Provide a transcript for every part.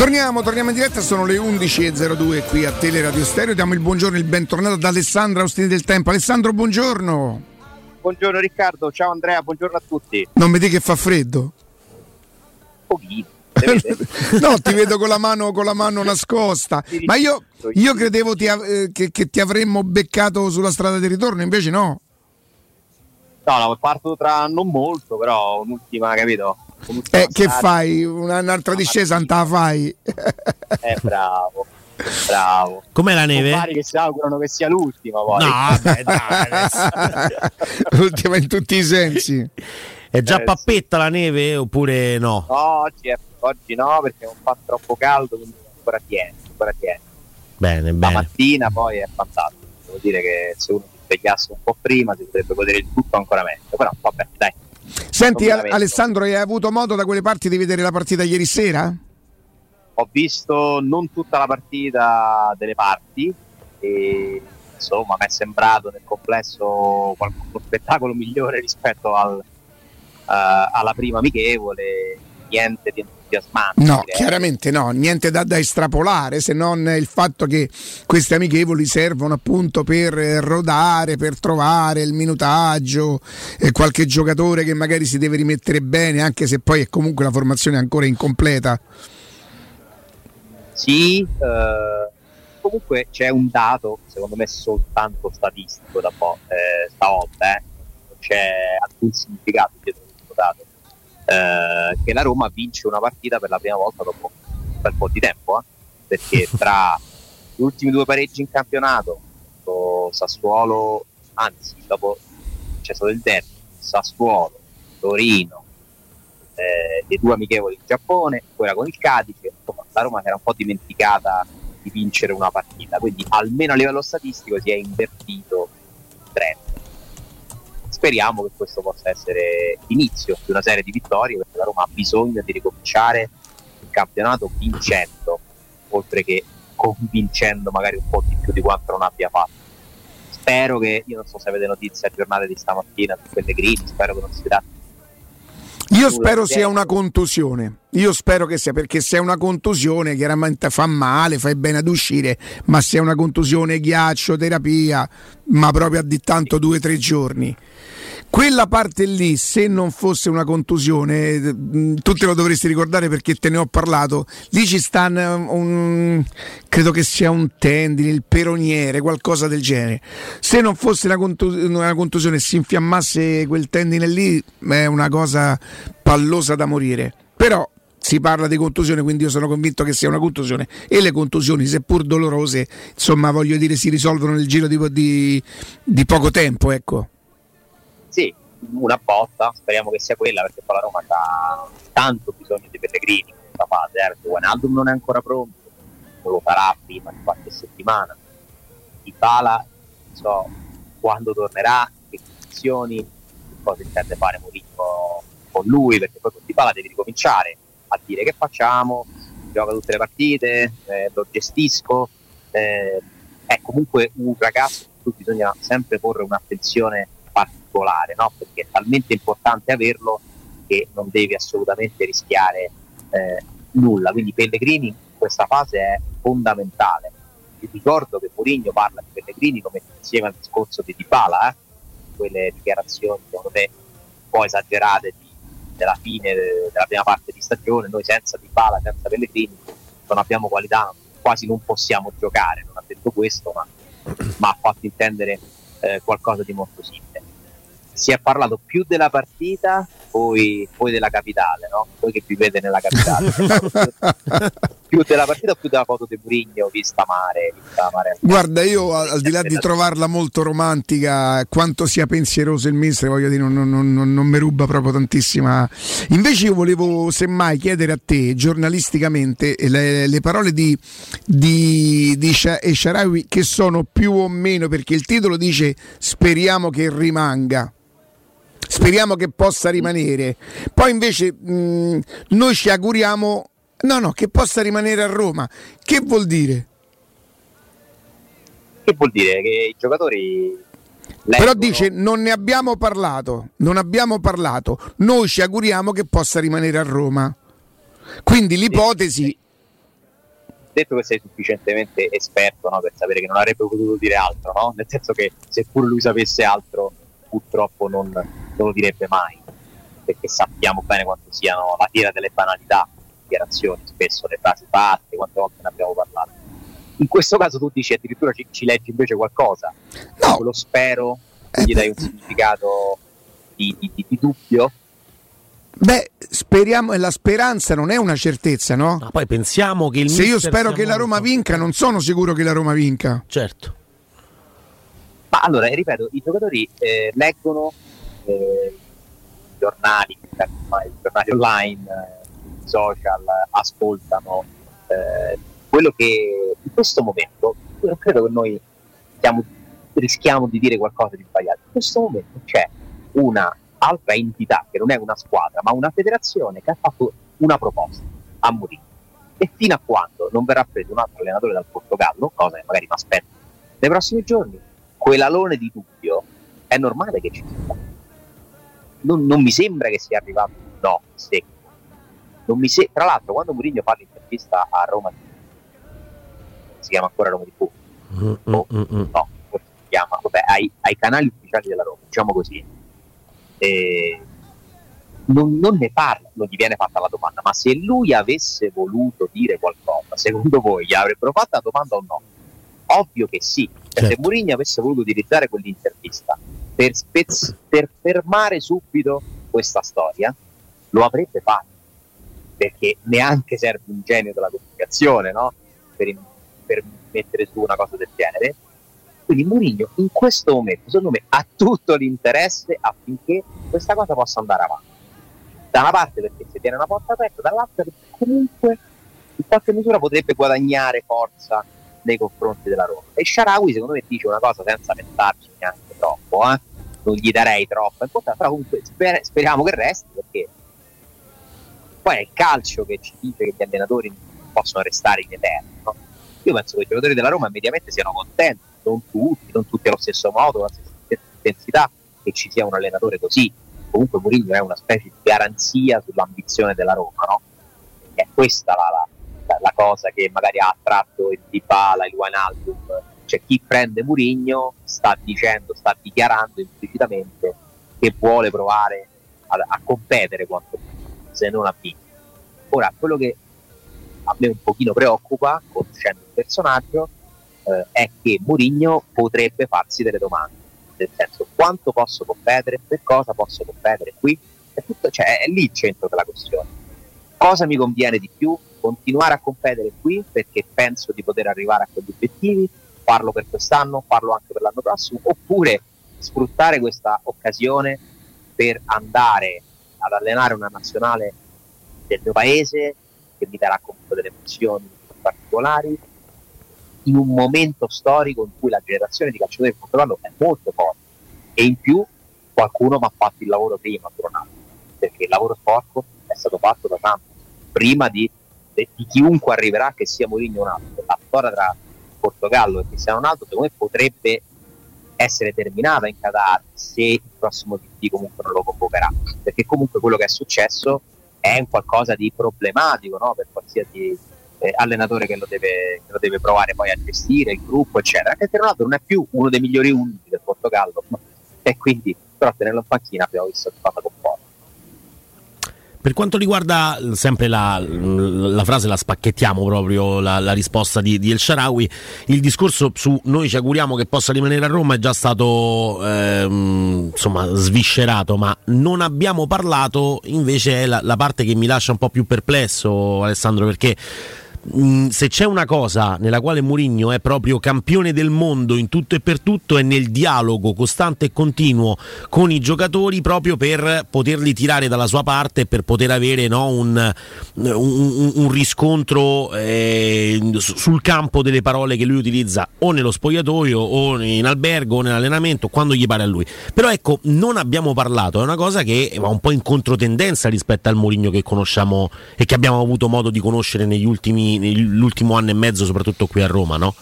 Torniamo, torniamo in diretta, sono le 11.02 qui a Teleradio Stereo. Diamo il buongiorno e il bentornato ad Alessandro Austini del Tempo. Alessandro, buongiorno. Buongiorno Riccardo, ciao Andrea, buongiorno a tutti. Non mi dici che fa freddo? Pochino. no, ti vedo con la mano, con la mano nascosta. Ma io, io credevo ti, eh, che, che, ti avremmo beccato sulla strada di ritorno, invece no. No, no, parto tra non molto, però un'ultima, capito? Eh, che fai? Un'altra discesa non la fai? eh, bravo. Bravo. Com'è la neve? Pari che si augurano che sia l'ultima poi. No, vabbè, dai. l'ultima in tutti i sensi. È già eh, pappetta sì. la neve oppure no? No, oggi, è, oggi no perché non fa troppo caldo, quindi ancora tiene, ancora tiene. Bene, bene. La mattina poi è fantastico. Devo dire che se uno si svegliasse un po' prima si potrebbe godere il tutto ancora meglio. Però vabbè, dai. Senti Alessandro, hai avuto modo da quelle parti di vedere la partita ieri sera? Ho visto non tutta la partita delle parti e insomma mi è sembrato nel complesso uno spettacolo migliore rispetto al, uh, alla prima amichevole, niente di entusiasmante. No, chiaramente no, niente da, da, estrapolare se non il fatto che queste amichevoli servono appunto per rodare, per trovare il minutaggio, e qualche giocatore che magari si deve rimettere bene, anche se poi è comunque la formazione ancora incompleta. Sì, eh, comunque c'è un dato, secondo me soltanto statistico da po', eh, stavolta, eh. non c'è alcun significato dietro questo dato eh, che la Roma vince una partita per la prima volta dopo un bel po' di tempo, eh? perché tra gli ultimi due pareggi in campionato, Sassuolo, anzi dopo c'è stato il derby, Sassuolo, Torino, eh, le due amichevoli in Giappone, quella con il Cadice, la Roma si era un po' dimenticata di vincere una partita, quindi almeno a livello statistico si è invertito il trend speriamo che questo possa essere l'inizio di una serie di vittorie perché la Roma ha bisogno di ricominciare il campionato vincendo oltre che convincendo magari un po' di più di quanto non abbia fatto. Spero che io non so se avete notizie aggiornate di stamattina su Pellegrini spero che non si tratti io spero sia una contusione. Io spero che sia perché se è una contusione chiaramente fa male, fai bene ad uscire, ma se è una contusione ghiaccio, terapia, ma proprio a di tanto due o tre giorni. Quella parte lì, se non fosse una contusione, mm, tu te lo dovresti ricordare perché te ne ho parlato. Lì ci sta un, credo che sia un tendine, il peroniere, qualcosa del genere. Se non fosse una, contus- una contusione si infiammasse quel tendine lì, è una cosa pallosa da morire. Però si parla di contusione, quindi io sono convinto che sia una contusione e le contusioni, seppur dolorose, insomma, voglio dire, si risolvono nel giro di, di, di poco tempo, ecco sì, una botta, speriamo che sia quella perché poi la Roma ha tanto bisogno di Pellegrini in questa fase, eh, perché Wijnaldum non è ancora pronto, non lo farà prima di qualche settimana. Di Pala, non so quando tornerà, che condizioni, cosa intende fare Mourinho con lui, perché poi con Di Pala devi ricominciare a dire che facciamo, gioca tutte le partite, eh, lo gestisco, eh, è comunque un ragazzo su cui bisogna sempre porre un'attenzione particolare, no? perché è talmente importante averlo che non devi assolutamente rischiare eh, nulla. Quindi Pellegrini in questa fase è fondamentale. Vi ricordo che Mourinho parla di Pellegrini come insieme al discorso di Dybala, eh? quelle dichiarazioni un po' esagerate di, della fine de, della prima parte di stagione, noi senza Dybala, senza Pellegrini non abbiamo qualità, quasi non possiamo giocare, non ha detto questo, ma, ma ha fatto intendere eh, qualcosa di molto simile si è parlato più della partita, poi, poi della capitale, no? Voi che vivete nella capitale. più della partita o più della foto di Murigno vista mare, vista mare? Guarda, io al, al, di là di trovarla molto romantica, quanto sia pensieroso il mister, voglio dire, non, non, non, non mi ruba proprio tantissima. Invece io volevo semmai chiedere a te, giornalisticamente, le, le parole di, di, di Sharawi che sono più o meno, perché il titolo dice speriamo che rimanga speriamo che possa rimanere. Poi invece mh, noi ci auguriamo no, no, che possa rimanere a Roma. Che vuol dire? Che vuol dire che i giocatori Leggono. Però dice non ne abbiamo parlato, non abbiamo parlato, noi ci auguriamo che possa rimanere a Roma. Quindi l'ipotesi detto che sei sufficientemente esperto no, per sapere che non avrebbe potuto dire altro, no? nel senso che seppur lui sapesse altro, purtroppo non, non lo direbbe mai, perché sappiamo bene quanto siano la fiera delle banalità, dichiarazioni, spesso le frasi fatte, quante volte ne abbiamo parlato. In questo caso tu dici addirittura ci, ci leggi invece qualcosa, No. lo spero, gli dai un significato di, di- di- di dubbio, Beh, speriamo, e la speranza non è una certezza, no? Ma poi pensiamo che il Se io spero che la Roma molto- vinca, non sono sicuro che la Roma vinca. Certo. Ma allora, ripeto, i giocatori eh, leggono eh, i giornali, i giornali online, eh, social, ascoltano eh, quello che in questo momento, io credo che noi stiamo- rischiamo di dire qualcosa di sbagliato, in questo momento c'è una altra entità che non è una squadra, ma una federazione che ha fatto una proposta a Mourinho e fino a quando non verrà preso un altro allenatore dal Portogallo, cosa che magari mi aspetto nei prossimi giorni, quell'alone di dubbio è normale che ci sia. Non, non mi sembra che sia arrivato no, secco. Non mi se- Tra l'altro, quando Mourinho fa l'intervista a Roma, si chiama ancora Roma di Fu, Mm, mm, Oh. mm, mm. no, forse si chiama, vabbè, ai, ai canali ufficiali della Roma, diciamo così, e non, non ne parla, non gli viene fatta la domanda, ma se lui avesse voluto dire qualcosa, secondo voi gli avrebbero fatto la domanda o no? Ovvio che sì, Cioè, se Certo. Mourinho avesse voluto utilizzare quell'intervista per, spez- per fermare subito questa storia, lo avrebbe fatto, perché neanche serve un genio della comunicazione, no? Per, per mettere su una cosa del genere. Quindi Mourinho in questo momento, secondo me, ha tutto l'interesse affinché questa cosa possa andare avanti. Da una parte perché si tiene una porta aperta, dall'altra perché comunque in qualche misura potrebbe guadagnare forza nei confronti della Roma. E Sharawi secondo me dice una cosa senza pensarci neanche troppo, eh? non gli darei troppa importanza, però comunque sper- speriamo che resti perché poi è il calcio che ci dice che gli allenatori possono restare in eterno. no? Io penso che i giocatori della Roma mediamente siano contenti, non tutti, non tutti allo stesso modo, con la stessa intensità, che ci sia un allenatore così. Comunque Mourinho è una specie di garanzia sull'ambizione della Roma, no? È questa la, la- la- cosa che magari ha attratto il Dybala, il Wijnaldum. Cioè chi prende Mourinho sta dicendo, sta dichiarando implicitamente che vuole provare a, a competere quanto se non a vincere. Ora, quello che a me un pochino preoccupa, conoscendo il personaggio, eh, è che Mourinho potrebbe farsi delle domande, nel senso quanto posso competere, per cosa posso competere qui, è, tutto, cioè, è lì il centro della questione. Cosa mi conviene di più? Continuare a competere qui perché penso di poter arrivare a quegli obiettivi, farlo per quest'anno, farlo anche per l'anno prossimo, oppure sfruttare questa occasione per andare ad allenare una nazionale del mio paese che mi darà comunque delle emozioni particolari in un momento storico in cui la generazione di calciatori del Portogallo è molto forte. E in più qualcuno mi ha fatto il lavoro prima Ronaldo perché il lavoro sporco è stato fatto da tanto. Prima di, di- di chiunque arriverà che sia Mourinho o un altro la storia tra Portogallo e Cristiano Ronaldo secondo me potrebbe essere terminata in Qatar se il prossimo TT comunque non lo convocherà perché comunque quello che è successo è un qualcosa di problematico no? per qualsiasi eh, allenatore che lo, deve, che lo deve provare poi a gestire, il gruppo, eccetera. Anche se Ronaldo non è più uno dei migliori 11 del Portogallo, e quindi però tenerlo in panchina abbiamo visto che cosa comporta. Per quanto riguarda sempre la, la frase, la spacchettiamo proprio la, la risposta di, di El Sharawi. Il discorso su noi ci auguriamo che possa rimanere a Roma è già stato ehm, insomma sviscerato, ma non abbiamo parlato invece è la, la parte che mi lascia un po' più perplesso, Alessandro, perché se c'è una cosa nella quale Mourinho è proprio campione del mondo in tutto e per tutto è nel dialogo costante e continuo con i giocatori proprio per poterli tirare dalla sua parte e per poter avere no, un, un- un riscontro eh, su- sul campo delle parole che lui utilizza o nello spogliatoio o in albergo o nell'allenamento quando gli pare a lui. Però ecco non abbiamo parlato è una cosa che va un po' in controtendenza rispetto al Mourinho che conosciamo e che abbiamo avuto modo di conoscere negli ultimi, nell'ultimo anno e mezzo soprattutto qui a Roma no?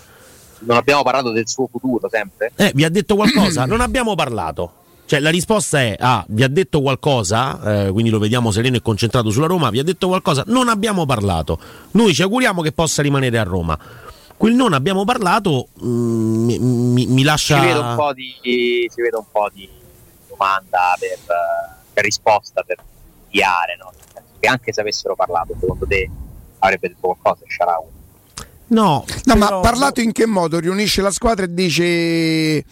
Non abbiamo parlato del suo futuro sempre? Eh, vi ha detto qualcosa? non abbiamo parlato Cioè, la risposta è: ah, vi ha detto qualcosa, eh, quindi lo vediamo sereno e concentrato sulla Roma. Vi ha detto qualcosa, non abbiamo parlato. Noi ci auguriamo che possa rimanere a Roma. Quel non abbiamo parlato mm, mi, mi, lascia. Si vede un po' di, un po di domanda per, per risposta per guiare, no? Che anche se avessero parlato, secondo te avrebbe detto qualcosa Sharawi? No, no però... ma parlato in che modo? Riunisce la squadra e dice eh,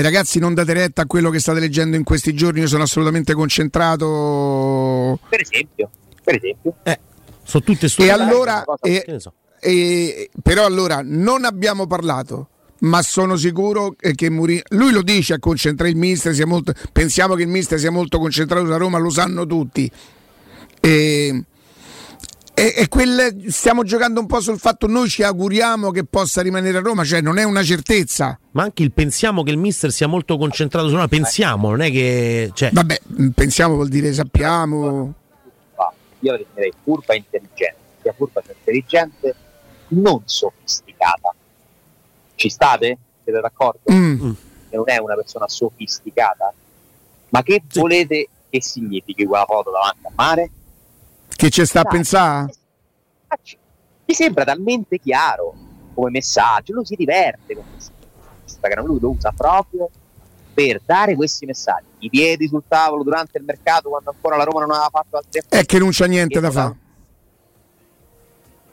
ragazzi non date retta a quello che state leggendo in questi giorni, io sono assolutamente concentrato. Per esempio, per esempio. Eh, sono tutte storie. E allora, e, so. e, però allora non abbiamo parlato ma sono sicuro che Mourinho lui lo dice a concentrare il mister sia molto, pensiamo che il mister sia molto concentrato sulla Roma lo sanno tutti e, e, e quel, stiamo giocando un po' sul fatto noi ci auguriamo che possa rimanere a Roma, cioè non è una certezza. Ma anche il pensiamo che il mister sia molto concentrato su Roma, pensiamo, non è che... Cioè... Vabbè, pensiamo vuol dire sappiamo. Io la definirei furba intelligente, sia furba intelligente, non sofisticata. Ci state? Siete d'accordo? Mm. Che non è una persona sofisticata. Ma che sì. volete che significhi quella foto davanti al mare? Che ci sta a pensare? Mi sembra talmente chiaro come messaggio, lui si diverte con Instagram, lui lo usa proprio per dare questi messaggi. I piedi sul tavolo durante il mercato quando ancora la Roma non aveva fatto altri affari. È che non c'è niente da fare.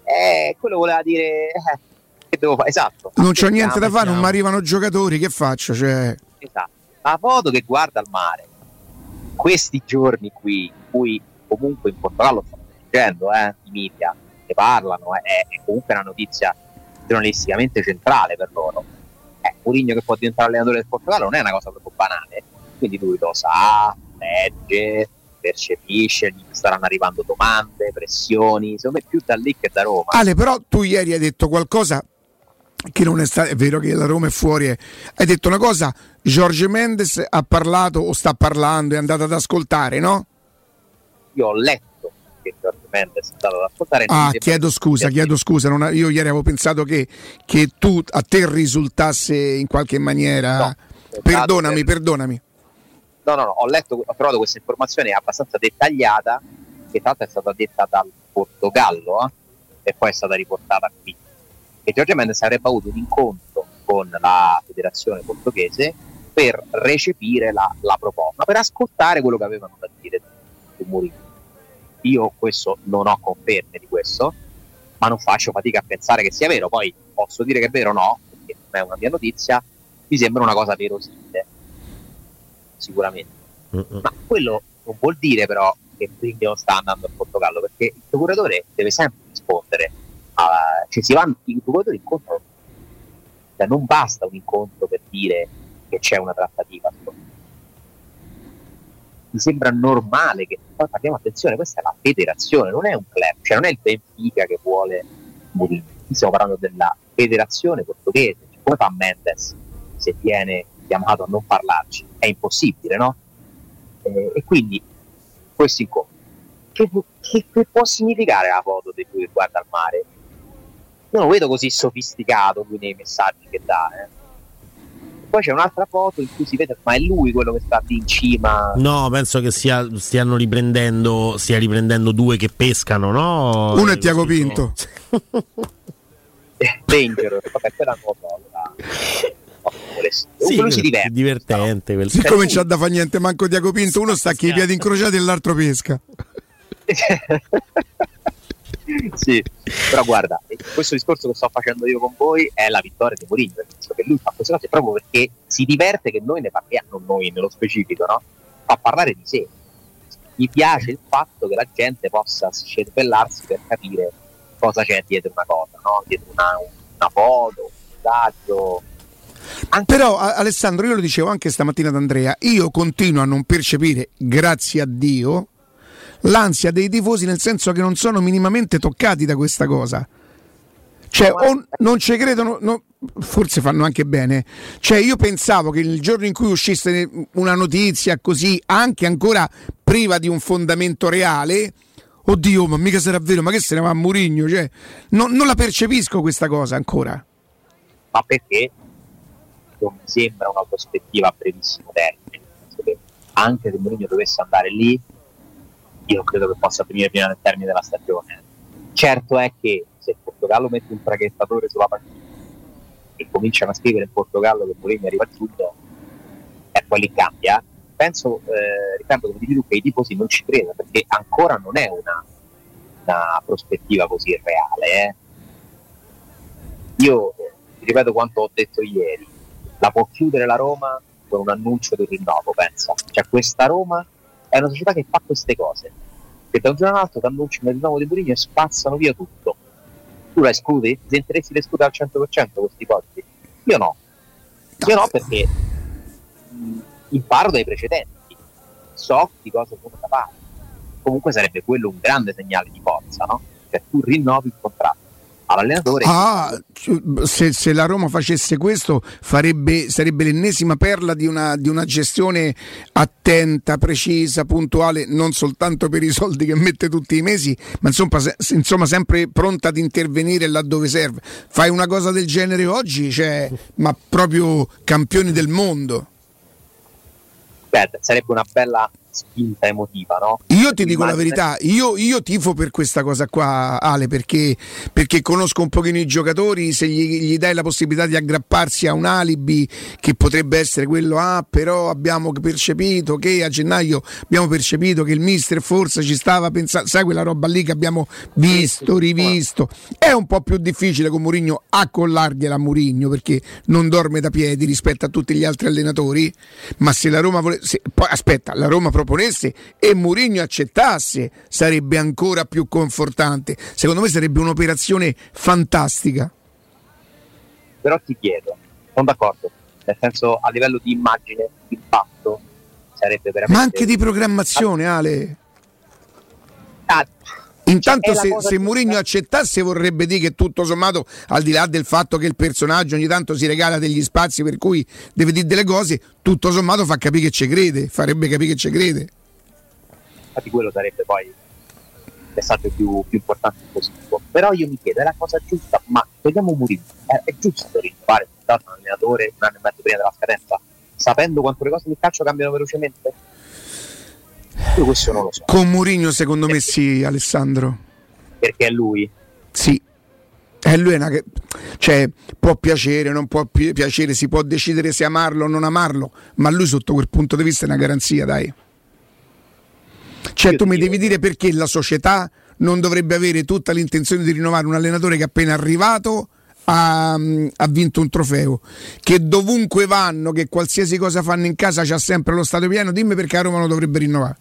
Eh, quello voleva dire eh, che devo fare, esatto. Non c'è niente da fare, non mi arrivano giocatori, che faccio? Cioè... Esatto. La foto che guarda al mare, questi giorni qui, in cui comunque in Portogallo stanno leggendo, eh, i media ne parlano, eh, è comunque una notizia giornalisticamente centrale per loro. Eh, Mourinho che può diventare allenatore del Portogallo non è una cosa proprio banale, quindi lui lo sa, legge, percepisce, gli staranno arrivando domande, pressioni, secondo me più da lì che da Roma. Ale, però tu ieri hai detto qualcosa che non è stato, è vero che la Roma è fuori, eh. hai detto una cosa, Jorge Mendes ha parlato o sta parlando, è andato ad ascoltare, no? io ho letto che George Mendes è stato ad ascoltare. Ah, chiedo scusa, chiedo scusa. Ha, io ieri avevo pensato che, che, tu, a te risultasse in qualche maniera. No, perdonami, per... perdonami. No, no, no, ho letto, ho trovato questa informazione abbastanza dettagliata, che l'altro è stata detta dal Portogallo eh, e poi è stata riportata qui. Che Giorgio Mendes avrebbe avuto un incontro con la federazione portoghese per recepire la, la proposta, per ascoltare quello che avevano da dire su Mourinho. Io questo non ho conferme di questo, ma non faccio fatica a pensare che sia vero. Poi posso dire che è vero o no, perché non è una mia notizia, mi sembra una cosa verosimile, sicuramente. Mm-mm. Ma quello non vuol dire però che Mourinho sta andando al Portogallo, perché il procuratore deve sempre rispondere. A, cioè si vanno, i procuratori incontrano. Cioè non basta un incontro per dire che c'è una trattativa mi sembra normale che poi parliamo attenzione, questa è la federazione, non è un club, cioè non è il Benfica che vuole stiamo parlando della federazione portoghese, cioè, come fa Mendes se viene chiamato a non parlarci? È impossibile, no? Eh, e quindi questo incontro, che, che, che, può significare la foto di lui che guarda al mare? Io non lo vedo così sofisticato lui nei messaggi che dà, eh poi c'è un'altra foto in cui si vede, ma è lui quello che sta lì in cima. No, penso che sia, stiano riprendendo, stia riprendendo due che pescano, no? Uno è Tiago Pinto. Danger, vabbè, quella non lo so. Sì, lui si diverte. divertente. No? Siccome c'ha da fa niente manco Tiago Pinto, uno sta con i piedi incrociati e l'altro pesca. sì, però guarda, questo discorso che sto facendo io con voi è la vittoria di Mourinho, nel che lui fa queste cose proprio perché si diverte che noi ne parliamo, noi nello specifico, no? Fa parlare di sé. Gli piace il fatto che la gente possa cervellarsi per capire cosa c'è dietro una cosa, no? Dietro una, una foto, un messaggio. Anche Però Alessandro, io lo dicevo anche stamattina ad Andrea, io continuo a non percepire, grazie a Dio, l'ansia dei tifosi nel senso che non sono minimamente toccati da questa cosa. Cioè, o non ci credono, no, forse fanno anche bene. Cioè, io pensavo che il giorno in cui uscisse una notizia così, anche ancora priva di un fondamento reale, oddio, ma mica sarà vero, ma che se ne va a Murigno? Cioè, non, non la percepisco questa cosa ancora. Ma perché non mi sembra una prospettiva a brevissimo termine? anche se Mourinho dovesse andare lì, io credo che possa finire prima del termine della stagione. Certo è che se il Portogallo mette un traghettatore sulla partita e cominciano a scrivere in Portogallo che Mourinho arriva a giugno, e poi lì cambia, penso, eh, ripeto, come dici tu, che i tifosi non ci credono perché ancora non è una, una prospettiva così reale. Eh. Io ti ripeto quanto ho detto ieri, la può chiudere la Roma con un annuncio di rinnovo, pensa. Cioè questa Roma è una società che fa queste cose, che da un giorno all'altro ti annunciano il rinnovo di Mourinho e spazzano via tutto. Tu la escludi? Ti sentiresti di escludere al 100% questi ipotesi? Io no. Io no perché mh, imparo dai precedenti, so di cosa sono capace. Comunque sarebbe quello un grande segnale di forza, no? Cioè tu rinnovi il contratto all'allenatore. Ah, se, se, la Roma facesse questo farebbe, sarebbe l'ennesima perla di una, di una, gestione attenta, precisa, puntuale, non soltanto per i soldi che mette tutti i mesi, ma insomma, se, insomma sempre pronta ad intervenire laddove serve. Fai una cosa del genere oggi, cioè, ma proprio campioni del mondo. Beh, sarebbe una bella spinta emotiva, no? Io ti dico la verità, io, io, tifo per questa cosa qua, Ale, perché, perché conosco un pochino i giocatori, se gli, gli, dai la possibilità di aggrapparsi a un alibi che potrebbe essere quello, ah, però abbiamo percepito che a gennaio abbiamo percepito che il mister forse ci stava pensando, sai quella roba lì che abbiamo visto, rivisto. È un po' più difficile con Murigno accollargliela a Murigno perché non dorme da piedi rispetto a tutti gli altri allenatori, ma se la Roma volesse... Poi aspetta, la Roma proponesse e Mourinho accettasse, sarebbe ancora più confortante. Secondo me sarebbe un'operazione fantastica. Però ti chiedo, sono d'accordo, nel senso a livello di immagine, di impatto, sarebbe veramente... Ma anche di programmazione, Ale. Ah, Intanto se, se Mourinho accettasse vorrebbe dire che tutto sommato, al di là del fatto che il personaggio ogni tanto si regala degli spazi per cui deve dire delle cose, tutto sommato fa capire che ci crede, farebbe capire che ci crede. Infatti quello sarebbe poi il messaggio più, più importante e positivo. Però io mi chiedo, è la cosa giusta, ma togliamo Mourinho, è, è giusto rinnovare un allenatore un anno e mezzo prima della scadenza, sapendo quanto le cose del calcio cambiano velocemente? Io questo non lo so. Con Mourinho secondo Perché? me sì, Alessandro. Perché è lui? Sì. È lui una che cioè, può piacere, non può pi- piacere, si può decidere se amarlo o non amarlo, ma lui sotto quel punto di vista è una garanzia, dai. Cioè, Io tu mi devi dire perché la società non dovrebbe avere tutta l'intenzione di rinnovare un allenatore che è appena arrivato ha, ha, vinto un trofeo, che dovunque vanno, che qualsiasi cosa fanno in casa c'ha sempre lo stato pieno, dimmi perché a Roma lo dovrebbe rinnovare.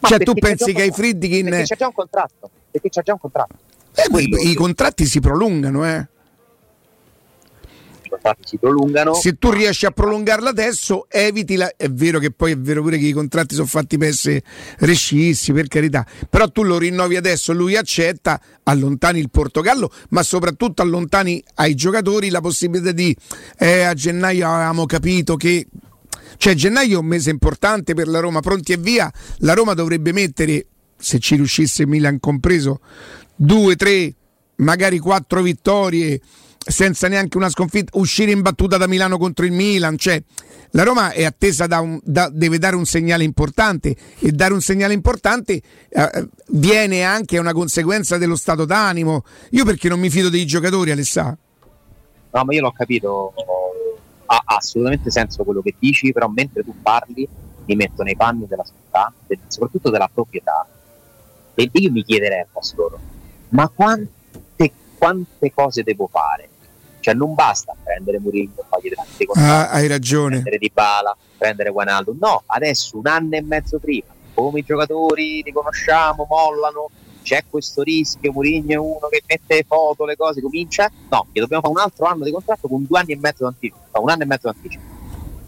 Ma cioè tu pensi che ai Friedkin... Perché c'è già un contratto, perché c'è già un contratto. Eh, i, I contratti si prolungano, eh i contratti si prolungano. Se tu riesci a prolungarla adesso, eviti la. È vero che poi è vero pure che i contratti sono fatti per essere rescissi, per carità. Però tu lo rinnovi adesso, lui accetta, allontani il Portogallo, ma soprattutto allontani ai giocatori la possibilità di. Eh, a gennaio avevamo capito che cioè gennaio è un mese importante per la Roma, pronti e via. La Roma dovrebbe mettere, se ci riuscisse Milan compreso, due, tre, magari quattro vittorie senza neanche una sconfitta, uscire in battuta da Milano contro il Milan. Cioè, la Roma è attesa da un, da, deve dare un segnale importante e dare un segnale importante eh, viene anche una conseguenza dello stato d'animo. Io perché non mi fido dei giocatori, Alessà? No, ma io l'ho capito, ha assolutamente senso quello che dici, però mentre tu parli mi metto nei panni della società, soprattutto della proprietà, e io mi chiederei a loro, ma quante, quante cose devo fare? Cioè non basta prendere Murillo, fargli tanti ah, hai ragione. prendere Di Bala, prendere Guanaldo. No, adesso un anno e mezzo prima, come i giocatori li conosciamo, mollano, c'è questo rischio, Murigno è uno che mette foto, le cose, comincia. No, che dobbiamo fare un altro anno di contratto con due anni e mezzo d'anticipo. un anno e mezzo d'anticipo.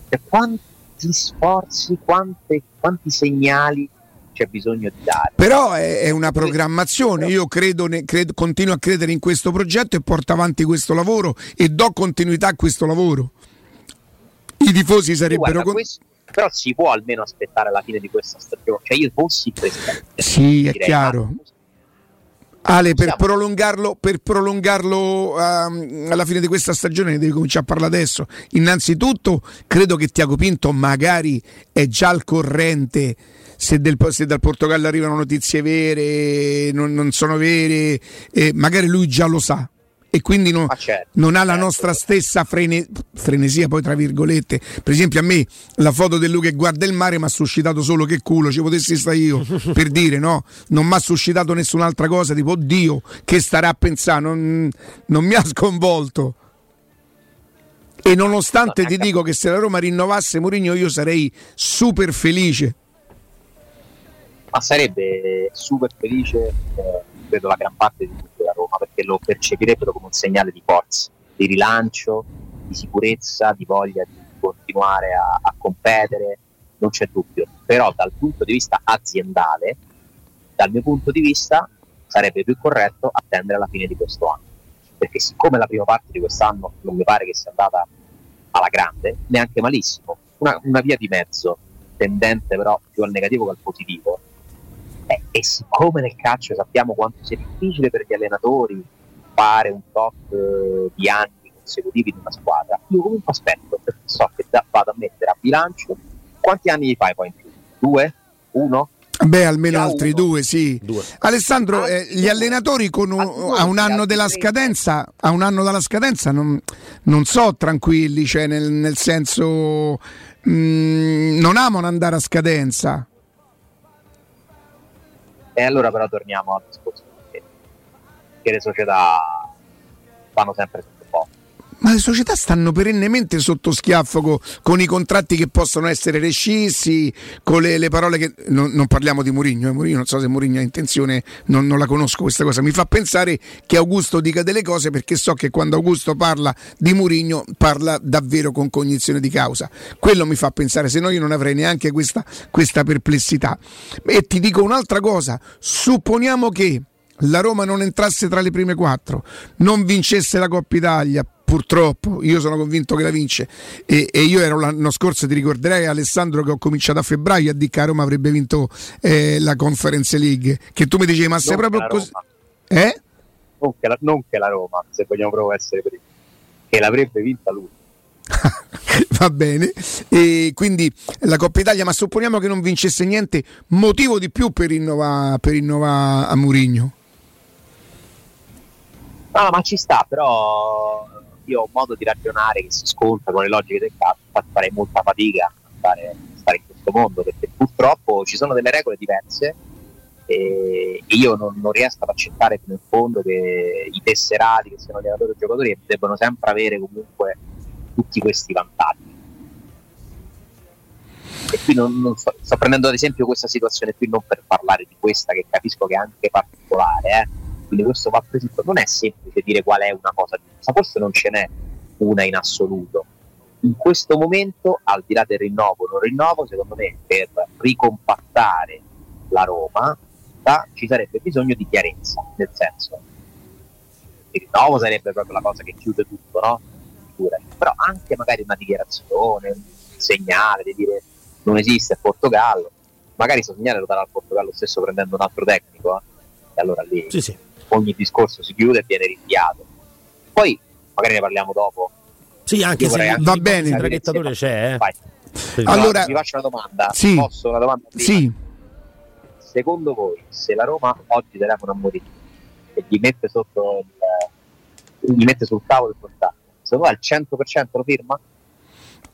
E quanti sforzi, quante, quanti segnali c'è bisogno di dare. Però è, è una programmazione, io credo, ne, credo, continuo a credere in questo progetto e porto avanti questo lavoro e do continuità a questo lavoro. I tifosi sarebbero... Guarda, questo, però si può almeno aspettare la fine di questa stagione. Cioè io fossi presidente. Sì, è chiaro. Ale, per prolungarlo, per prolungarlo uh, alla fine di questa stagione, devi cominciare a parlare adesso. Innanzitutto, credo che Tiago Pinto magari è già al corrente. Se, del, se dal Portogallo arrivano notizie vere, non, non sono vere, eh, magari lui già lo sa e quindi non, certo, non ha la certo. nostra stessa frene, frenesia, poi tra virgolette. Per esempio, a me la foto di lui che guarda il mare mi ha suscitato solo che culo, ci potessi stare io per dire no, non mi ha suscitato nessun'altra cosa, tipo oddio, che starà a pensare, non, non mi ha sconvolto. E nonostante ti dico che se la Roma rinnovasse Mourinho, io sarei super felice. Ma sarebbe super felice, eh, credo la gran parte di tutti Roma perché lo percepirebbero come un segnale di forza, di rilancio, di sicurezza, di voglia di continuare a, a competere, non c'è dubbio. Però dal punto di vista aziendale, dal mio punto di vista, sarebbe più corretto attendere la fine di questo anno. Perché siccome la prima parte di quest'anno non mi pare che sia andata alla grande, neanche malissimo, una, una via di mezzo, tendente però più al negativo che al positivo, eh, e siccome nel calcio sappiamo quanto sia difficile per gli allenatori fare un tot eh, di anni consecutivi di una squadra, io comunque aspetto perché so che da, vado a mettere a bilancio quanti anni gli fai poi in più? Due? Uno? Beh, almeno Già altri uno. due, sì. Due. Alessandro, eh, gli allenatori con un, a un anno della scadenza, a un anno dalla scadenza non, non so tranquilli, cioè nel, nel senso mh, mm, non amano andare a scadenza. E allora però torniamo al discorso che le società fanno sempre. Ma le società stanno perennemente sotto schiaffo co, con i contratti che possono essere rescissi, con le, le parole che. Non, non, parliamo di Murigno, eh, Murigno, non so se Murigno ha intenzione, non, non, la conosco questa cosa. Mi fa pensare che Augusto dica delle cose perché so che quando Augusto parla di Murigno parla davvero con cognizione di causa. Quello mi fa pensare, se no io non avrei neanche questa, questa perplessità. E ti dico un'altra cosa, supponiamo che la Roma non entrasse tra le prime quattro, non vincesse la Coppa Italia, purtroppo io sono convinto che la vince. E, e, io ero l'anno scorso ti ricorderai Alessandro che ho cominciato a febbraio a dire che a Roma avrebbe vinto eh, la Conference League. Che tu mi dicevi ma sei proprio così eh? Non che, la, non che la Roma se vogliamo proprio essere primi che l'avrebbe vinta lui. Va bene, e quindi la Coppa Italia, ma supponiamo che non vincesse niente, motivo di più per rinnovare per rinnova a Murigno? No, ma ci sta, però io ho un modo di ragionare che si scontra con le logiche del calcio, infatti farei molta fatica a stare, stare, in questo mondo perché purtroppo ci sono delle regole diverse e io non, non riesco ad accettare fino in fondo che i tesserati, che siano allenatori o giocatori, debbano sempre avere comunque tutti questi vantaggi. E qui non, non sto, sto, prendendo ad esempio questa situazione qui non per parlare di questa che capisco che è anche particolare, eh quindi questo va preso. Non è semplice dire qual è una cosa giusta, forse non ce n'è una in assoluto. In questo momento, al di là del rinnovo non rinnovo, secondo me per ricompattare la Roma ci sarebbe bisogno di chiarezza, nel senso il rinnovo sarebbe proprio la cosa che chiude tutto, no? Però anche magari una dichiarazione, un segnale di dire non esiste Portogallo, magari questo segnale lo darà al Portogallo stesso prendendo un altro tecnico, eh? e allora lì sì, sì ogni discorso si chiude e viene rinviato. Poi magari ne parliamo dopo. Sì, anche se anche va bene, il traghettatore c'è. Eh. Allora, vi faccio una domanda. Sì. Posso una domanda? Prima? Sì. Secondo voi, se la Roma oggi telefona a Mourinho e gli mette sotto il, gli mette sul tavolo il contratto, secondo voi al 100% lo firma?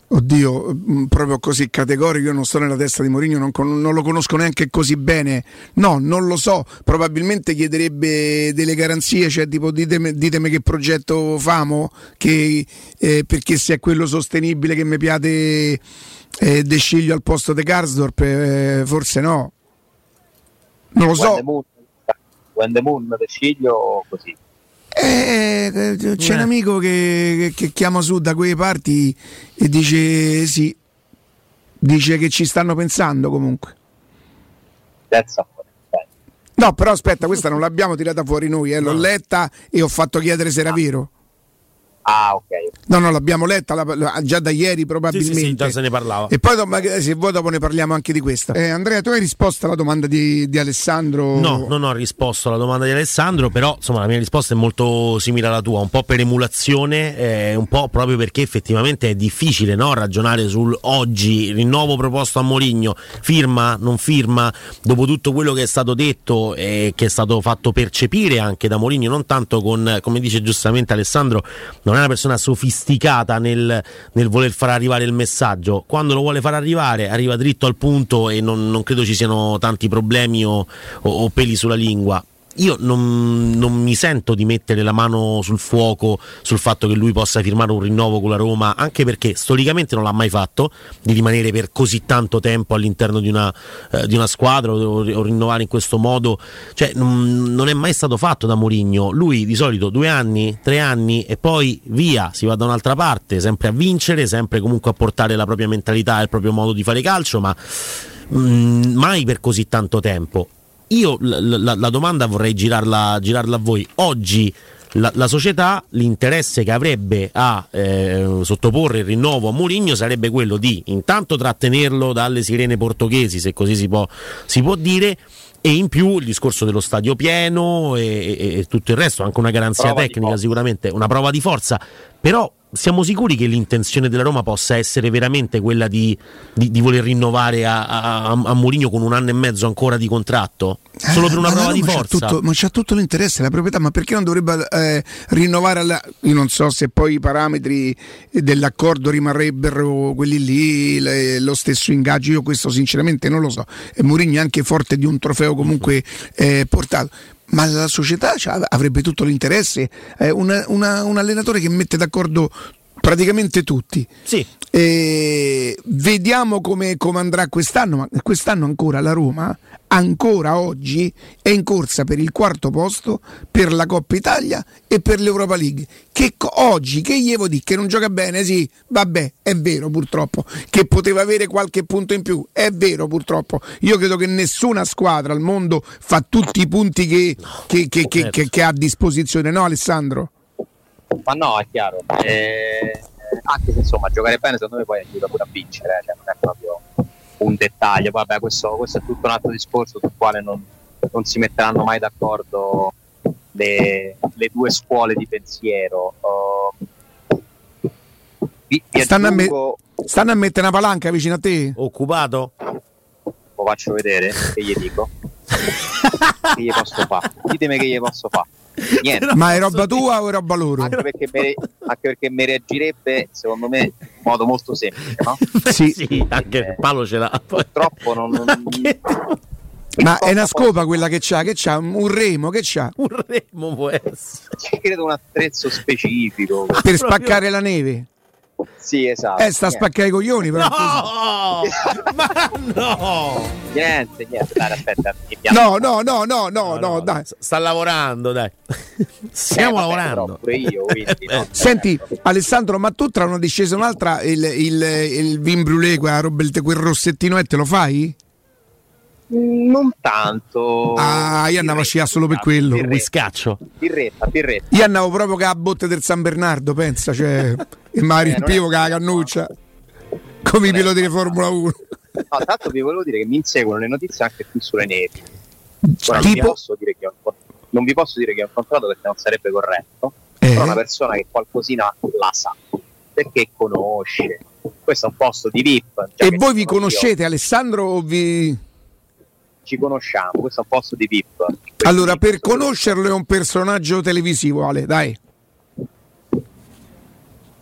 Oddio, mm, proprio così categorico, io non sto nella testa di Mourinho, non, non, lo conosco neanche così bene. No, non lo so, probabilmente chiederebbe delle garanzie, cioè tipo ditemi, ditemi che progetto famo, che, eh, perché se è quello sostenibile che mi piace eh, De Sciglio al posto di Karsdorp, eh, forse no. Non lo so. When when the moon De Sciglio così. Eh, eh, c'è eh. un amico che, che, che, chiama su da quelle parti e dice sì, dice che ci stanno pensando comunque. No, però aspetta, questa non l'abbiamo tirata fuori noi, eh. l'ho letta e ho fatto chiedere se era vero. Ah, ok. No, no, l'abbiamo letta la, la, già da ieri probabilmente. Sì, sì, sì, già se ne parlava. E poi se vuoi dopo ne parliamo anche di questa. Eh, Andrea, tu hai risposto alla domanda di, di, Alessandro? No, non ho risposto alla domanda di Alessandro, però insomma la mia risposta è molto simile alla tua, un po' per emulazione, eh, un po' proprio perché effettivamente è difficile no, ragionare sul oggi, rinnovo proposto a Moligno, firma, non firma, dopo tutto quello che è stato detto e che è stato fatto percepire anche da Moligno, non tanto con, come dice giustamente Alessandro, non è una persona sofisticata nel, nel, voler far arrivare il messaggio. Quando lo vuole far arrivare, arriva dritto al punto e non, non credo ci siano tanti problemi o, o, o peli sulla lingua io non, non, mi sento di mettere la mano sul fuoco sul fatto che lui possa firmare un rinnovo con la Roma, anche perché storicamente non l'ha mai fatto, di rimanere per così tanto tempo all'interno di una, eh, di una squadra o, o, rinnovare in questo modo. Cioè, non, non è mai stato fatto da Mourinho. Lui di solito due anni, tre anni e poi via, si va da un'altra parte, sempre a vincere, sempre comunque a portare la propria mentalità e il proprio modo di fare calcio, ma mm, mai per così tanto tempo io la, la, la domanda vorrei girarla, girarla, a voi. Oggi la, la, società, l'interesse che avrebbe a eh, sottoporre il rinnovo a Mourinho sarebbe quello di intanto trattenerlo dalle sirene portoghesi, se così si può, si può dire, e in più il discorso dello stadio pieno e, e, e tutto il resto, anche una garanzia prova tecnica sicuramente, una prova di forza, però siamo sicuri che l'intenzione della Roma possa essere veramente quella di, di, di voler rinnovare a, a, a Mourinho con un anno e mezzo ancora di contratto? Solo eh, per una prova di forza? C'ha tutto, ma c'ha tutto l'interesse, la proprietà, ma perché non dovrebbe eh, rinnovare? La, io non so se poi i parametri dell'accordo rimarrebbero quelli lì, le, lo stesso ingaggio, io questo sinceramente non lo so. E Mourinho è anche forte di un trofeo comunque eh, portato ma la società avrebbe tutto l'interesse. Eh, una, una, un allenatore che mette d'accordo praticamente tutti. Sì. E vediamo come, come, andrà quest'anno, ma quest'anno ancora la Roma, ancora oggi, è in corsa per il quarto posto, per la Coppa Italia e per l'Europa League. Che oggi, che gli devo dire, che non gioca bene, sì, vabbè, è vero purtroppo, che poteva avere qualche punto in più, è vero purtroppo. Io credo che nessuna squadra al mondo fa tutti i punti che, che, che, che ha a disposizione, no Alessandro? Ma no, è chiaro. Eh, anche se insomma giocare bene secondo me poi aiuta pure a vincere, cioè, non è proprio un dettaglio. Vabbè, questo, questo, è tutto un altro discorso sul quale non, non si metteranno mai d'accordo le, le, due scuole di pensiero. Uh, vi, vi stanno, aggiungo... a me- stanno, a mettere una palanca vicino a te? Occupato? Lo faccio vedere, che gli dico? che gli posso fare? Ditemi che gli posso fare. Niente. Ma è roba tua o è roba loro? Anche perché, mi, anche perché mi reagirebbe, secondo me, in modo molto semplice, no? sì, sì anche il palo ce l'ha. Purtroppo non... non... Ma è una scopa quella che c'ha, che c'ha un remo, che c'ha? Un remo può essere. C'è credo un attrezzo specifico. Per spaccare la neve? Sì, esatto. Eh, sta a spaccare i coglioni, però. No! ma no! Niente, niente, dai, aspetta. No, no, no, no, no, no, dai. Sta lavorando, dai. Stiamo eh, lavorando. Pure io, quindi, no. Senti, Alessandro, ma tu tra una discesa e un'altra il, il, il vin brûlé, quel rossettino, e te lo fai? Non tanto. Ah, io andavo a sciare solo per quello. Un Whiskaccio. Birretta, birretta. Io andavo proprio che a botte del San Bernardo, pensa, cioè, e mi riempivo con la cannuccia. Come i piloti di Formula 1. No, tanto vi volevo dire che mi inseguono le notizie anche qui sulle nevi. Ora, non, vi posso dire che ho, non vi posso dire che ho incontrato perché non sarebbe corretto. Eh. Però una persona che qualcosina la sa perché conosce. Questo è un posto di VIP. E voi vi conoscete, io. Alessandro? O vi ci conosciamo, questo è un posto di VIP. Allora, per conoscerlo è un personaggio televisivo, Ale, dai.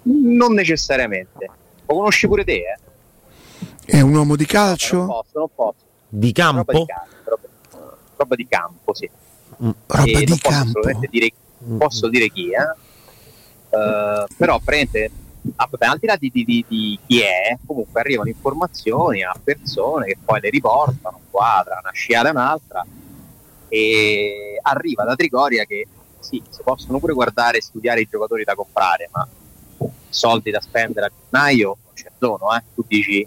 Non necessariamente. Lo conosci pure te, eh? È un uomo di calcio? Non posso, non posso. Di campo? Roba di campo, roba, roba di campo sì. Mm, roba di campo. Dire, posso dire chi, eh? Uh, però prende ah, vabbè, al di là di, di, di, chi è, comunque arrivano informazioni a persone che poi le riportano qua tra una sciata e un'altra e arriva da Trigoria che sì, si possono pure guardare e studiare i giocatori da comprare, ma soldi da spendere a gennaio non c'è dono, eh? tu dici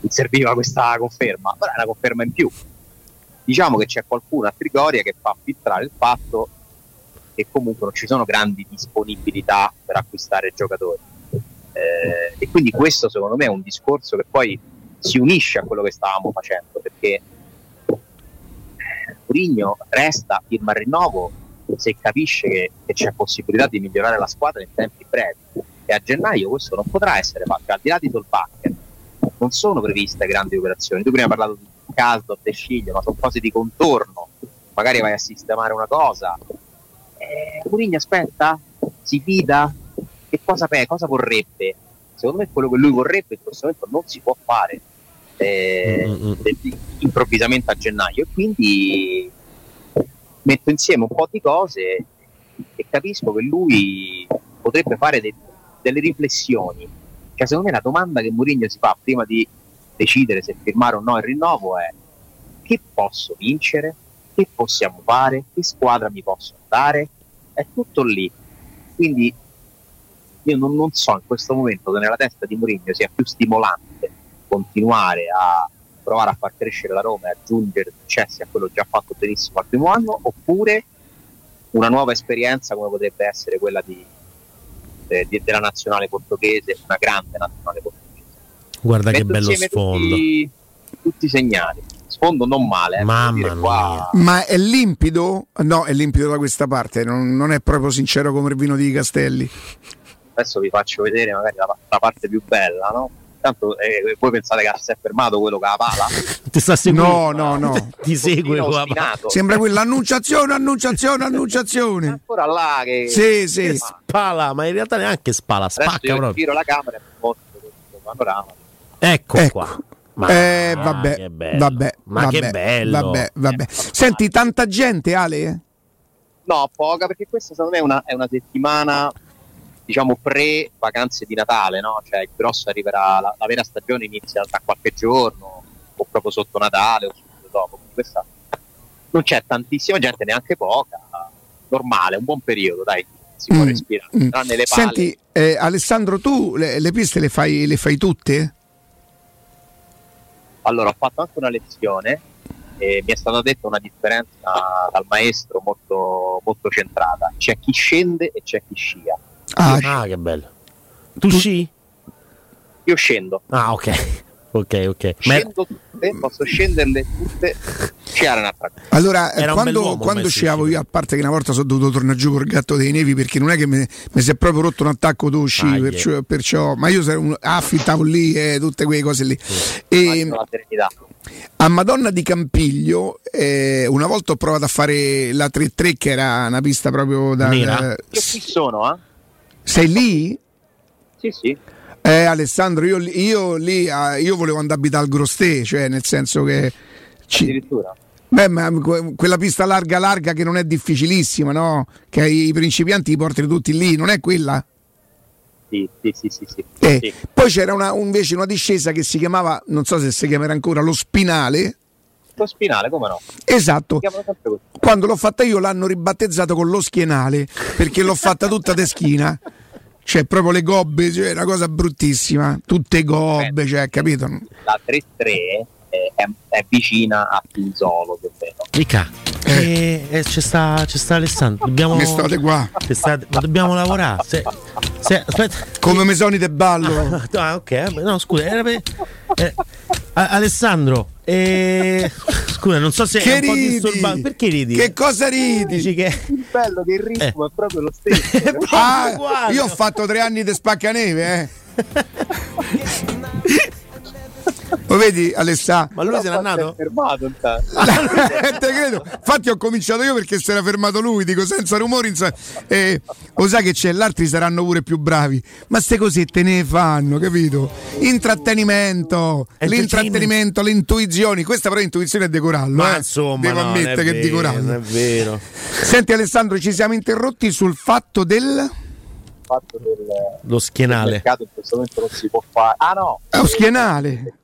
mi serviva questa conferma, però è una conferma in più. Diciamo che c'è qualcuno a Trigoria che fa filtrare il fatto che comunque non ci sono grandi disponibilità per acquistare giocatori. Eh, e quindi questo secondo me è un discorso che poi si unisce a quello che stavamo facendo perché Mourinho resta, firma il rinnovo se capisce che, che, c'è possibilità di migliorare la squadra in tempi brevi. E a gennaio questo non potrà essere fatto al di là di Solbacher non sono previste grandi operazioni. Tu prima hai parlato di Casdo, De Sciglio ma sono cose di contorno. Magari vai a sistemare una cosa. Eh, Mourinho aspetta? Si fida che cosa, cosa vorrebbe? Secondo me quello che lui vorrebbe in questo momento non si può fare eh, mm-hmm. improvvisamente a gennaio. E quindi metto insieme un po' di cose e capisco che lui potrebbe fare de- delle riflessioni. Cioè secondo me la domanda che Mourinho si fa prima di decidere se firmare o no il rinnovo è che posso vincere? Che possiamo fare? Che squadra mi posso dare? È tutto lì. Quindi io non, non so in questo momento che nella testa di Mourinho sia più stimolante continuare a provare a far crescere la Roma e aggiungere successi a quello già fatto benissimo al primo anno, oppure una nuova esperienza come potrebbe essere quella di, eh, di, della nazionale portoghese, una grande nazionale portoghese. Guarda Metto che bello sfondo. Tutti, tutti i segnali. Sfondo non male. Eh, Mamma mia. Ma è limpido? No, è limpido da questa parte, non, non, è proprio sincero come il vino di Castelli. Adesso vi faccio vedere magari la, la parte più bella, no? Tanto eh, voi pensate che si è fermato quello che ha la pala? Ti sta seguendo? No, no, no. Ti segue qua. Sembra quella annunciazione, annunciazione, annunciazione. ancora là che Sì, sì. Spala, ma in realtà neanche spala, spacca io proprio. Giro la camera e mostro questo panorama. Ecco, ecco. qua. Ma eh, vabbè, che bello. vabbè, ma vabbè, che bello. Vabbè, vabbè. Senti, tanta gente, Ale? No, poca, perché questa secondo me è una, è una settimana diciamo pre vacanze di Natale, no? Cioè il grosso arriverà, la, la, vera stagione inizia tra qualche giorno, o proprio sotto Natale o subito dopo. Questa non c'è tantissima gente, neanche poca, normale, un buon periodo, dai, si può mm, respirare, mm. tranne le palle. Senti, eh, Alessandro, tu le, le piste le fai, le fai tutte? Allora, ho fatto anche una lezione e mi è stata detta una differenza dal maestro molto, molto centrata. C'è chi scende e c'è chi scia. Ah, ah che bello. Tu, tu sci? Io scendo. Ah, ok. Ok, ok. Scendo tutte, posso scenderle tutte. Allora, Era quando, quando sciavo io, a parte che una volta sono dovuto tornare giù col gatto dei nevi perché non è che mi, si è proprio rotto un attacco tu sci, ah, perciò, yeah. perciò, ma io un, affittavo lì e eh, tutte quelle cose lì. Sì. E, a Madonna di Campiglio, eh, una volta ho provato a fare la 3-3 che era una pista proprio da... Nera. Da, io qui sono, eh? Sei lì? Sì, sì. Eh, Alessandro, io, io lì ah, io volevo andare a abitare al Grostè, cioè nel senso che. Ci... Addirittura. Beh, ma quella pista larga larga che non è difficilissima, no? Che i principianti li portano tutti lì, non è quella? Sì, sì, sì, sì, sì. Eh, sì. Poi c'era una, invece una discesa che si chiamava, non so se si chiamerà ancora, lo spinale. Lo spinale, come no? Esatto. Quando l'ho fatta io l'hanno ribattezzato con lo schienale, perché l'ho fatta tutta de schina. Cioè, proprio le gobbe, cioè, una cosa bruttissima. Tutte gobbe, cioè, capito? La 3-3 è, è, vicina a Pinzolo, più o meno. Mica. Eh. Eh, c'è, sta, c'è sta Alessandro. Dobbiamo, Come state qua? State, ma dobbiamo lavorare. Se, se, aspetta. Come mesoni de ballo. Ah, ok. No, scusa, era per, eh, Alessandro, eh, scusa, non so se che è un ridi? po' disturbante. Perché ridi? Che cosa ridi? Dici che... Il bello che il ritmo eh. è proprio lo stesso. ah, io ho fatto tre anni di spaccaneve, eh. Lo vedi Alessandro? Ma lui se n'è andato? fermato Te credo. Infatti ho cominciato io perché si era fermato lui, dico senza rumori. Insa... Eh, lo sai che c'è, gli altri saranno pure più bravi. Ma ste cosette ne fanno, capito? Intrattenimento, l'intrattenimento, le intuizioni. Questa però intuizione è di Corallo. Ma eh? insomma, devo no, ammettere che è di Corallo. È vero. Senti Alessandro, ci siamo interrotti sul fatto del fatto del lo schienale. Del mercato in questo momento non si può fare. Ah no, è lo schienale.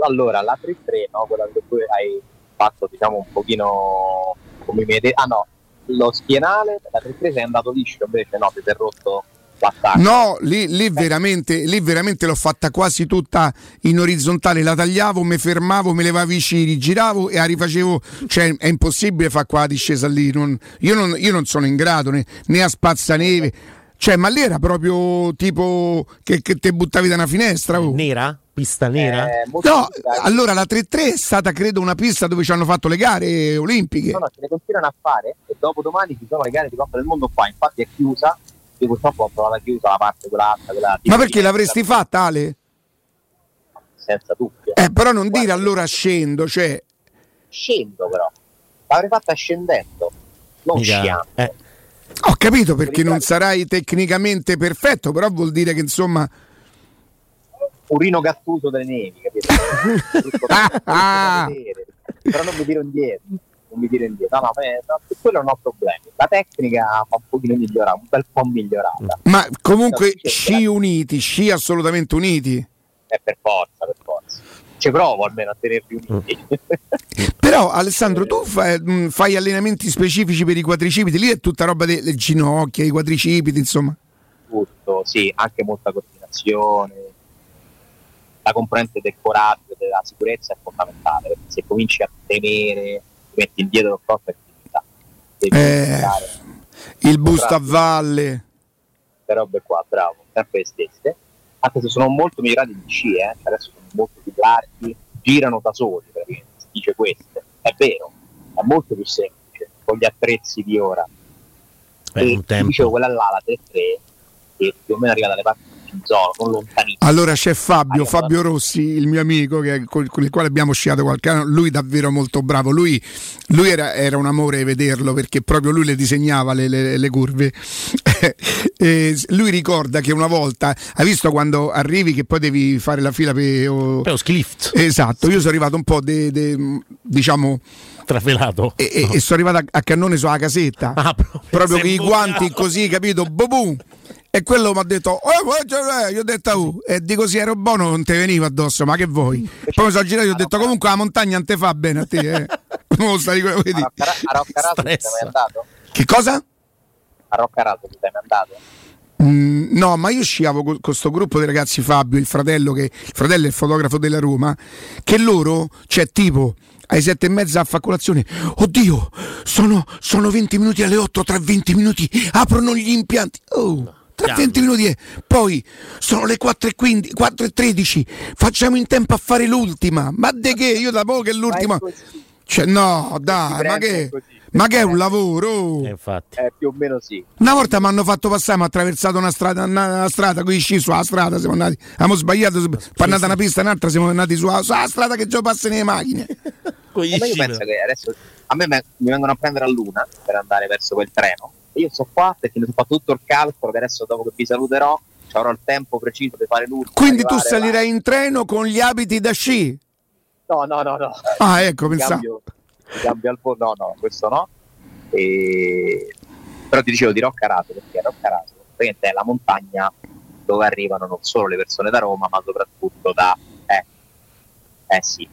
Allora, la 3-3, no? quella che tu hai fatto diciamo un pochino come mi Ah no, lo schienale, la 3-3 è andato liscio, invece no, ti sei rotto No, lì, lì, veramente, lì veramente l'ho fatta quasi tutta in orizzontale, la tagliavo, mi fermavo, me levavi i ciri, giravo e la rifacevo, cioè è impossibile fare qua la discesa lì, non, io, non, io, non, sono in grado né, né a spazzaneve, cioè ma lì era proprio tipo che, che te buttavi da una finestra. Oh. Nera? Pista nera? Eh, no, allora la 3-3 è stata credo una pista dove ci hanno fatto le gare olimpiche. No, no, se ne continuano a fare e dopo domani ci sono le gare di Coppa del Mondo qua, infatti è chiusa io purtroppo ho trovato chiusa la parte quella alta. Quella Ma perché l'avresti la... fatta, Ale? Senza dubbio. Eh, però non Guarda, dire allora scendo, cioè... Scendo però. L'avrei fatta scendendo, non Mica. sciando. Eh. Ho capito perché non sarai tecnicamente perfetto, però vuol dire che insomma... Urino gattuso delle nevi, capito? ah, però non mi tiro indietro mi tiro indietro. No, no, su quello non ho problemi. La tecnica fa un pochino migliorata, un bel po' migliorata. Ma comunque sci uniti, sci assolutamente uniti. È per forza, per forza. Ci provo almeno a tenerli uniti. Però Alessandro, tu fai, mm, fai, allenamenti specifici per i quadricipiti, lì è tutta roba delle ginocchia, i quadricipiti, insomma. Tutto, sì, anche molta coordinazione. La componente del coraggio, della sicurezza è fondamentale, se cominci a temere metti indietro il corpo è finita. Eh, il busto a valle. Queste robe qua, bravo, sempre le stesse. Anche se sono molto migliorati di sci, eh? adesso sono molto più larghi, girano da soli, praticamente, si dice questo. È vero, è molto più semplice con gli attrezzi di ora. Beh, e, un tempo. dicevo, quella là, la 3-3, che più o meno arriva dalle parti in zona, non lontanissimo. Allora c'è Fabio, Fabio Rossi, il mio amico che, con, con, il quale abbiamo sciato qualche anno, lui davvero molto bravo, lui, lui era, era, un amore vederlo perché proprio lui le disegnava le, le, le curve. lui ricorda che una volta, hai visto quando arrivi che poi devi fare la fila per... Oh, per lo skilift. Esatto, io sono arrivato un po' de, de, diciamo trafelato e, e, e, sono arrivato a, a cannone sulla casetta. Ah, proprio, proprio con i guanti così capito? Boom e quello mi ha detto, oh, io ho detto, uh, e dico sì, ero buono, non te veniva addosso, ma che vuoi? Poi mi sono girato e ho detto, comunque la montagna non te fa bene a te, eh. non stai, vedi? A Roccarato sei mai andato? Che cosa? A Roccarato ti sei mai andato? Mm, no, ma io sciavo con questo gruppo di ragazzi Fabio, il fratello che il fratello è il fotografo della Roma, che loro, cioè tipo alle sette e mezza a fa colazione. Oddio, sono, sono 20 minuti alle 8, tra 20 minuti aprono gli impianti. Oh tra 20 minuti e poi sono le 4 e, 15, 4 e 13 facciamo in tempo a fare l'ultima. Ma de che? Io da poco che l'ultima. cioè, no dai ma che? ma che è un lavoro? Eh, infatti. Eh, più o meno sì. Una volta mi hanno fatto passare mi ha attraversato una strada una strada con i sci sulla strada siamo andati abbiamo sbagliato siamo andati una pista un'altra siamo andati sulla, sulla strada che già passano le macchine. Ma io penso che adesso a me mi vengono a prendere a luna per andare verso quel treno io sono qua perché mi sono fatto tutto il calcolo che adesso dopo che vi saluterò avrò il tempo preciso di fare l'ultimo. Quindi tu salirai là. in treno con gli abiti da sci? No, no, no, no. Ah, ecco, pensavo. Cambio al no, no, questo no. E... Però ti dicevo di Roccarato perché Roccarato è la montagna dove arrivano non solo le persone da Roma, ma soprattutto da eh, eh sì,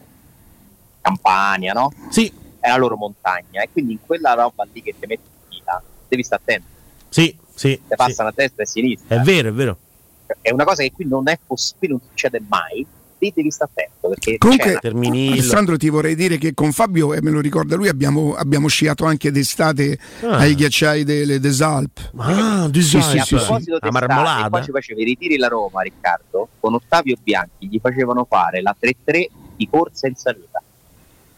Campania, no? Sì. È la loro montagna e quindi in quella roba lì che ti metti devi stare attento. Sì, sì. Te passano sì. a destra e a sinistra. È vero, è vero. È una cosa che qui non è possibile, non succede mai. Lì devi stare attento. Perché Comunque, Alessandro, ti vorrei dire che con Fabio, e me lo ricorda lui, abbiamo, abbiamo sciato anche d'estate ah. ai ghiacciai delle Desalp. Ah, Desalp. Sì, sì, sì, sì. A marmolata. poi ci facevi ritiri la Roma, Riccardo, con Ottavio Bianchi, gli facevano fare la 3-3 di corsa in salita.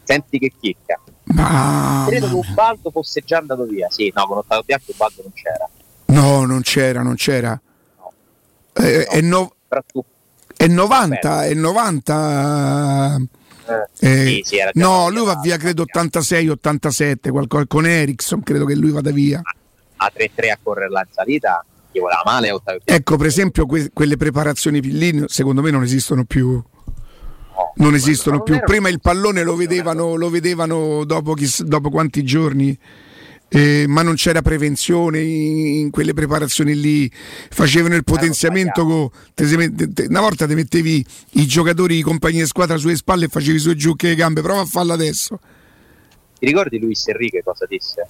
Senti che chicca. Ma... Credo che Ubaldo fosse già andato via. Sì, no, con Ottavio Bianchi Ubaldo non c'era. No, non c'era, non c'era. No. Eh, no. È, no... è 90, è 90. Eh, eh, sì, sì, no, lui va via credo 86-87, qualcosa con Ericsson, credo che lui vada via. A 3-3 a correre la salita, gli voleva male. Ottavio ecco, per esempio, que- quelle preparazioni lì secondo me non esistono più non esistono più. Prima il pallone lo vedevano, lo vedevano dopo, chi, dopo quanti giorni. Eh, ma non c'era prevenzione in, quelle preparazioni lì, facevano il potenziamento. Con, te, te, una volta ti mettevi i giocatori, i compagni di squadra sulle spalle e facevi su e giù che le gambe, prova a farlo adesso. Ti ricordi Luis Enrique cosa disse?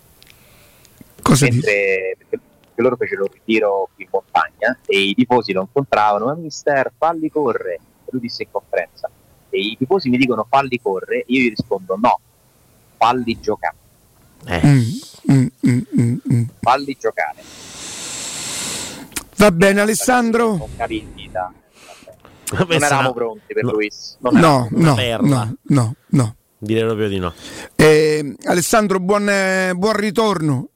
Cosa Mentre, disse? che loro fecero un ritiro in montagna e i tifosi lo incontravano, ma mister, falli corre, e lui disse in conferenza, e i tifosi mi dicono falli corre, io gli rispondo no, falli giocare. Eh. Mm, mm, mm, mm, mm. Falli giocare. Va bene Alessandro? Capita. Questa Non eravamo pronti per No. Luis. Non No, no, no, no, no. Direi proprio di no. Eh, Alessandro, buon, eh, buon ritorno.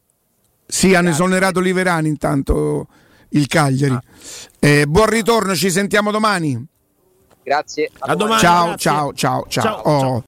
Sì, hanno esonerato Liverani intanto il Cagliari. Ah. Eh, buon ritorno, ci sentiamo domani. Grazie. A domani. Ciao, grazie. ciao, ciao, ciao. Ciao, Oh. ciao.